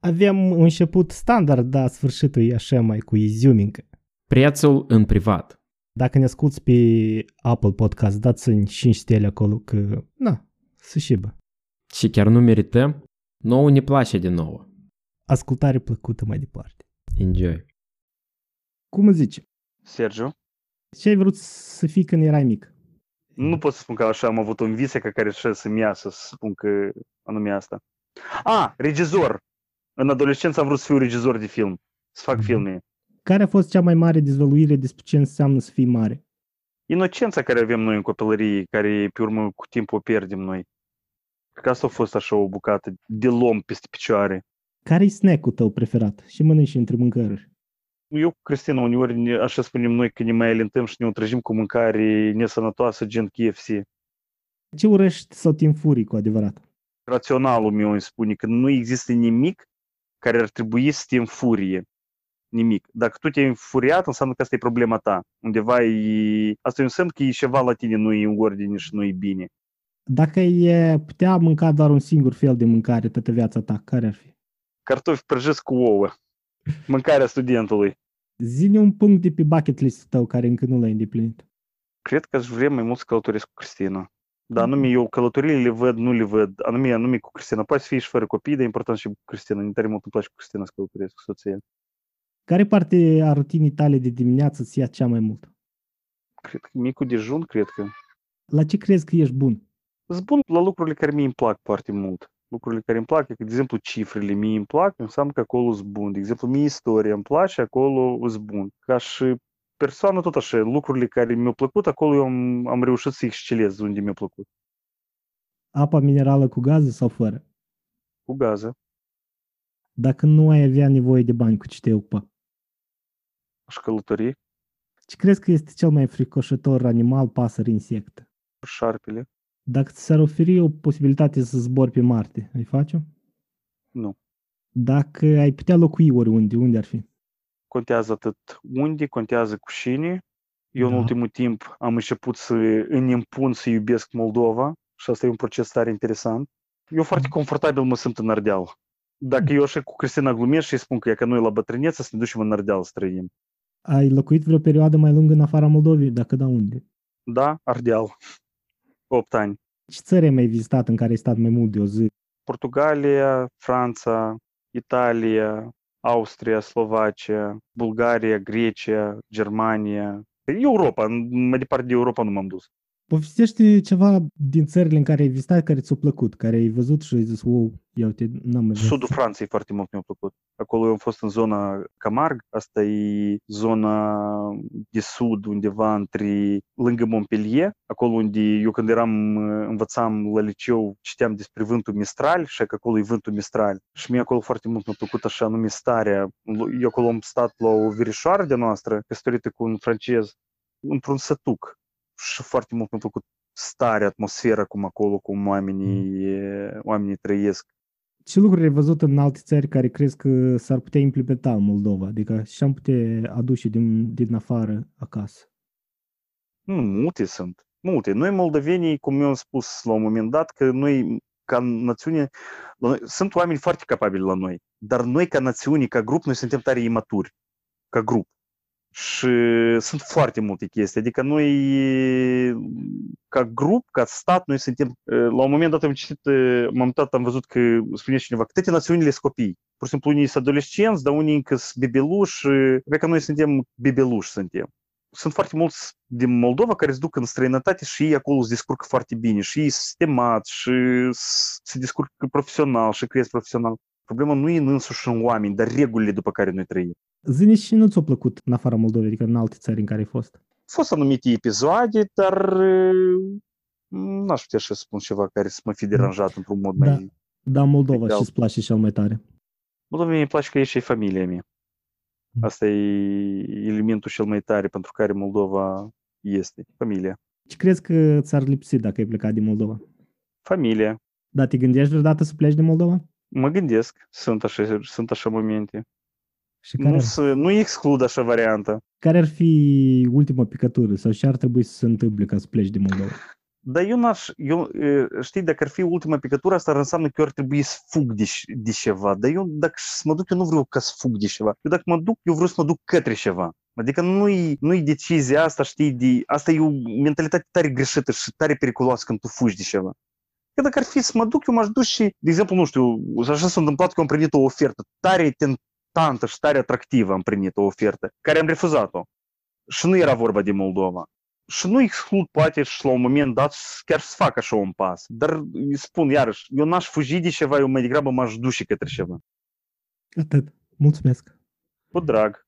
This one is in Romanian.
Avem un început standard, dar sfârșitul e așa mai cu iziumincă. Prețul în privat. Dacă ne asculti pe Apple Podcast, dați-mi 5 stele acolo că, na, să șibă. Și chiar nu merităm? Nouă ne place de nouă. Ascultare plăcută mai departe. Enjoy. Cum îți zice? Sergiu? Ce ai vrut să fii când erai mic? Nu pot să spun că așa am avut un vis ca care și să-mi iasă să spun că anume asta. A, regizor! În adolescență am vrut să fiu regizor de film. Să fac Mhm. filme. Care a fost cea mai mare dezvăluire despre ce înseamnă să fii mare? Inocența care avem noi în copilărie, care pe urmă cu timpul o pierdem noi. Cred că asta a fost așa o bucată de lom peste picioare. Care-i snack-ul tău preferat? Și mănânci între mâncăruri. Eu cu Cristina uneori, ne, așa spunem noi, că ne mai alintăm și ne otrăjim cu mâncare nesănătoasă, gen KFC. Ce urăști sau te înfurii cu adevărat? raționalul meu îmi spune că nu există nimic care ar trebui să te înfurie. Nimic. Dacă tu te-ai înfuriat, înseamnă că asta e problema ta. Undeva e... Asta e un semn că e ceva la tine nu e în ordine și nu e bine. Dacă ai putea mânca doar un singur fel de mâncare toată viața ta, care ar fi? Cartofi prăjiți cu ouă. Mâncarea studentului. Zine un punct de pe bucket list-ul tău care încă nu l-ai îndeplinit. Cred că aș vrea mai mult să călătoresc cu Cristina. Dar anume eu călătoriile le văd, nu le văd. Anume, anume cu Cristina. Poate să fie și fără copii, dar e important și cu Cristina. Îmi tare mult îmi place cu Cristina să călătoresc cu soția. Care parte a rutinii tale de dimineață ți ia cea mai mult? Cred că micul dejun, cred că. La ce crezi că ești bun? Sunt bun la lucrurile care mie îmi plac foarte mult. Lucrurile care îmi plac, că, de exemplu, cifrele mie îmi plac, înseamnă că acolo sunt bun. De exemplu, mie istoria îmi place, acolo sunt bun. Ca și persoană, tot așa, lucrurile care mi-au plăcut, acolo eu am, am reușit să excelez unde mi-a plăcut. Apa minerală cu gaze sau fără? Cu gază. Dacă nu ai avea nevoie de bani, cu ce te ocupa? Aș călători, Ce crezi că este cel mai fricoșător animal, pasăre, insect? șarpele. Dacă ți s-ar oferi o posibilitate să zbori pe Marte, ai face-o? Nu. Dacă ai putea locui oriunde, unde ar fi? Contează atât unde, contează cu cine. Eu în Da. ultimul timp am început să îmi impun să iubesc Moldova și asta e un proces tare interesant. Eu foarte confortabil mă simt în Ardeal. Dacă eu așa cu Cristina glumesc și îi spun că e că noi la bătrânețe să ne ducem în Ardeal să trăim. Ai locuit vreo perioadă mai lungă în afara Moldovei? Dacă da, unde? Da, Ardeal. 8 ani. Ce țări ai mai vizitat în care ai stat mai mult de o zi? Portugalia, Franța, Italia, Austria, Slovacia, Bulgaria, Grecia, Germania. Europa, mai departe de Europa nu m-am dus. Povestește ceva din țările în care ai vizitat care ți-au plăcut, care ai văzut și ai zis, wow, ia uite, n-am mai văzut. Sudul Franței foarte mult mi-a plăcut. Acolo eu am fost în zona Camargue, asta e zona de sud, undeva între, lângă Montpellier, acolo unde eu când eram, uh, învățam la liceu, citeam despre vântul Mistral și că acolo e vântul Mistral. Și mie acolo foarte mult mi-a plăcut așa nume starea. Eu acolo am stat la o verișoară de noastră, căsătorită cu un francez, într-un sătuc. Și foarte mult mi-a plăcut starea, atmosfera, cum acolo, cum oamenii, oamenii trăiesc. Ce lucruri ai văzut în alte țări care crezi că s-ar putea implementa în Moldova? Adică și am putea aduce din, din afară acasă? Nu, multe sunt. Multe. Noi, moldovenii, cum eu am spus la un moment dat, că noi, ca națiune, la noi, sunt oameni foarte capabili la noi, dar noi, ca națiune, ca grup, noi suntem tare imaturi. Ca grup. Și sunt foarte multe chestii. Adică noi, ca grup, ca stat, noi suntem... La un moment dat am citit, m-am uitat, am văzut că spune cineva că toate națiunile sunt copii. Pur și simplu unii sunt adolescenți, dar unii încă sunt bebeluși. Cred că noi suntem bebeluși, suntem sunt foarte mulți din Moldova care se duc în străinătate și ei acolo se descurcă foarte bine și ei sunt sistemați și se descurcă profesional și cresc profesional. Problema nu e în însuși în oameni, dar regulile după care noi trăim. Zine și nu ți-a plăcut în afara Moldovei, adică în alte țări în care ai fost? Au fost anumite episoade, dar n-aș putea să spun ceva care să mă fi deranjat într-un mod Da. mai... Da, Moldova Egal. și îți place cel mai tare. Moldovenii îmi place că e și familia mea. Asta e elementul cel mai tare pentru care Moldova este, familia. Ce crezi că ți-ar lipsi dacă ai plecat din Moldova? Familia. Da, te gândești vreodată să pleci din Moldova? Mă gândesc, sunt așa, sunt așa momente. Și care, Nu, ar, să, nu exclud așa variantă. care ar fi ultima picătură sau ce ar trebui să se întâmple ca să pleci din Moldova? Dar eu n-aș, eu, e, știi, dacă ar fi ultima picătură, asta ar înseamnă că eu ar trebui să fug de, de ceva. Dar eu, dacă să mă duc, eu nu vreau ca să fug de ceva. Eu dacă mă duc, eu vreau să mă duc către ceva. Adică nu-i, nu-i decizia asta, știi, de, asta e o mentalitate tare greșită și tare periculoasă când tu fugi de ceva. Că dacă ar fi să mă duc, eu m-aș duce și, de exemplu, nu știu, așa s-a întâmplat că am primit o ofertă tare tentantă și tare atractivă, am primit o ofertă, care am refuzat-o. Și nu era vorba de Moldova. Și nu exclud poate și la un moment dat chiar să fac așa un pas. Dar îi spun iarăși, eu n-aș fugi de ceva, eu mai degrabă m-aș duce către ceva. Atât. Mulțumesc. Cu drag.